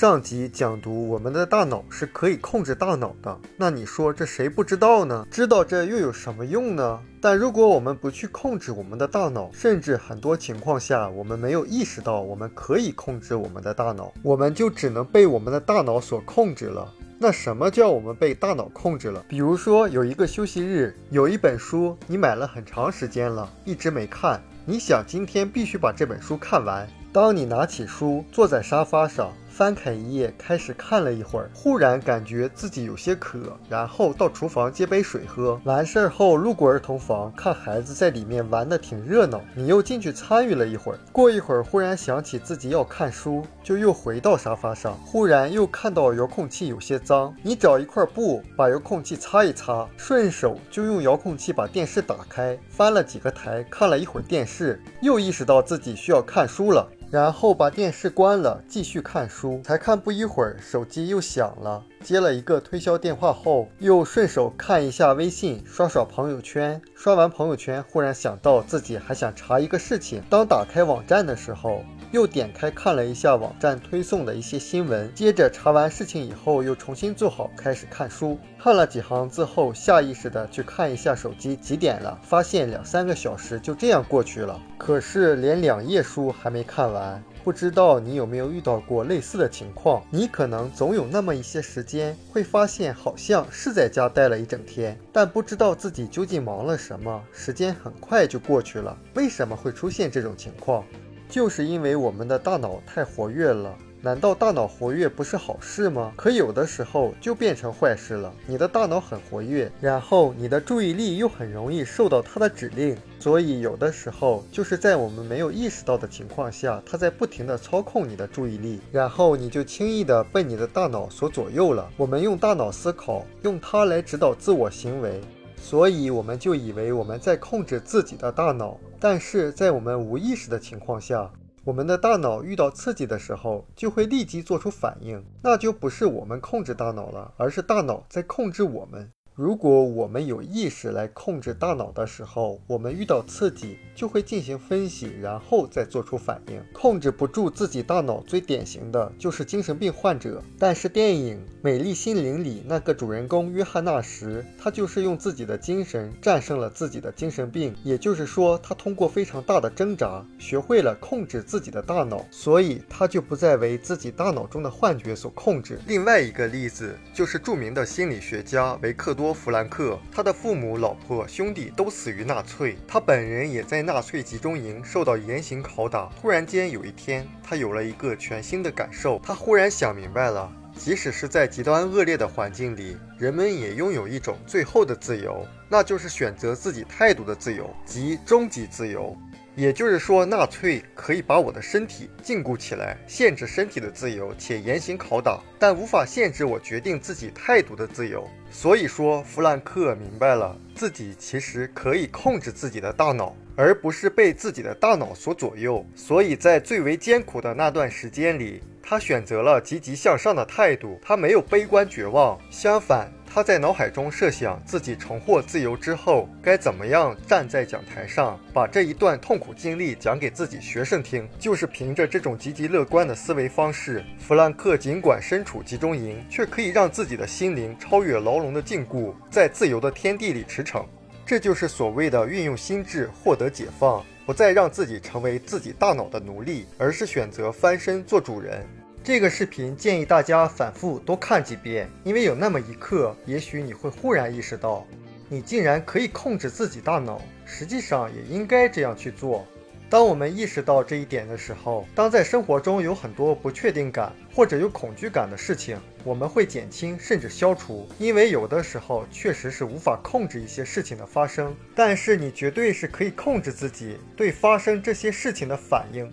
上集讲读我们的大脑是可以控制大脑的，那你说这谁不知道呢？知道这又有什么用呢？但如果我们不去控制我们的大脑，甚至很多情况下我们没有意识到我们可以控制我们的大脑，我们就只能被我们的大脑所控制了。那什么叫我们被大脑控制了？比如说有一个休息日，有一本书你买了很长时间了，一直没看，你想今天必须把这本书看完。当你拿起书，坐在沙发上。翻开一页，开始看了一会儿，忽然感觉自己有些渴，然后到厨房接杯水喝。完事儿后，路过儿童房，看孩子在里面玩的挺热闹，你又进去参与了一会儿。过一会儿，忽然想起自己要看书，就又回到沙发上。忽然又看到遥控器有些脏，你找一块布把遥控器擦一擦，顺手就用遥控器把电视打开，翻了几个台，看了一会儿电视，又意识到自己需要看书了。然后把电视关了，继续看书。才看不一会儿，手机又响了。接了一个推销电话后，又顺手看一下微信，刷刷朋友圈。刷完朋友圈，忽然想到自己还想查一个事情。当打开网站的时候，又点开看了一下网站推送的一些新闻。接着查完事情以后，又重新做好开始看书。看了几行字后，下意识的去看一下手机几点了，发现两三个小时就这样过去了。可是连两页书还没看完。不知道你有没有遇到过类似的情况？你可能总有那么一些时间，会发现好像是在家待了一整天，但不知道自己究竟忙了什么，时间很快就过去了。为什么会出现这种情况？就是因为我们的大脑太活跃了。难道大脑活跃不是好事吗？可有的时候就变成坏事了。你的大脑很活跃，然后你的注意力又很容易受到它的指令，所以有的时候就是在我们没有意识到的情况下，它在不停的操控你的注意力，然后你就轻易的被你的大脑所左右了。我们用大脑思考，用它来指导自我行为，所以我们就以为我们在控制自己的大脑，但是在我们无意识的情况下。我们的大脑遇到刺激的时候，就会立即做出反应，那就不是我们控制大脑了，而是大脑在控制我们。如果我们有意识来控制大脑的时候，我们遇到刺激就会进行分析，然后再做出反应。控制不住自己大脑最典型的就是精神病患者。但是电影《美丽心灵》里那个主人公约翰纳什，他就是用自己的精神战胜了自己的精神病。也就是说，他通过非常大的挣扎，学会了控制自己的大脑，所以他就不再为自己大脑中的幻觉所控制。另外一个例子就是著名的心理学家维克多弗兰克，他的父母、老婆、兄弟都死于纳粹，他本人也在纳粹集中营受到严刑拷打。突然间，有一天，他有了一个全新的感受，他忽然想明白了，即使是在极端恶劣的环境里，人们也拥有一种最后的自由，那就是选择自己态度的自由，即终极自由。也就是说，纳粹可以把我的身体禁锢起来，限制身体的自由，且严刑拷打，但无法限制我决定自己态度的自由。所以说，弗兰克明白了自己其实可以控制自己的大脑，而不是被自己的大脑所左右。所以在最为艰苦的那段时间里，他选择了积极向上的态度，他没有悲观绝望，相反。他在脑海中设想自己重获自由之后该怎么样站在讲台上，把这一段痛苦经历讲给自己学生听。就是凭着这种积极乐观的思维方式，弗兰克尽管身处集中营，却可以让自己的心灵超越牢笼的禁锢，在自由的天地里驰骋。这就是所谓的运用心智获得解放，不再让自己成为自己大脑的奴隶，而是选择翻身做主人。这个视频建议大家反复多看几遍，因为有那么一刻，也许你会忽然意识到，你竟然可以控制自己大脑，实际上也应该这样去做。当我们意识到这一点的时候，当在生活中有很多不确定感或者有恐惧感的事情，我们会减轻甚至消除，因为有的时候确实是无法控制一些事情的发生，但是你绝对是可以控制自己对发生这些事情的反应。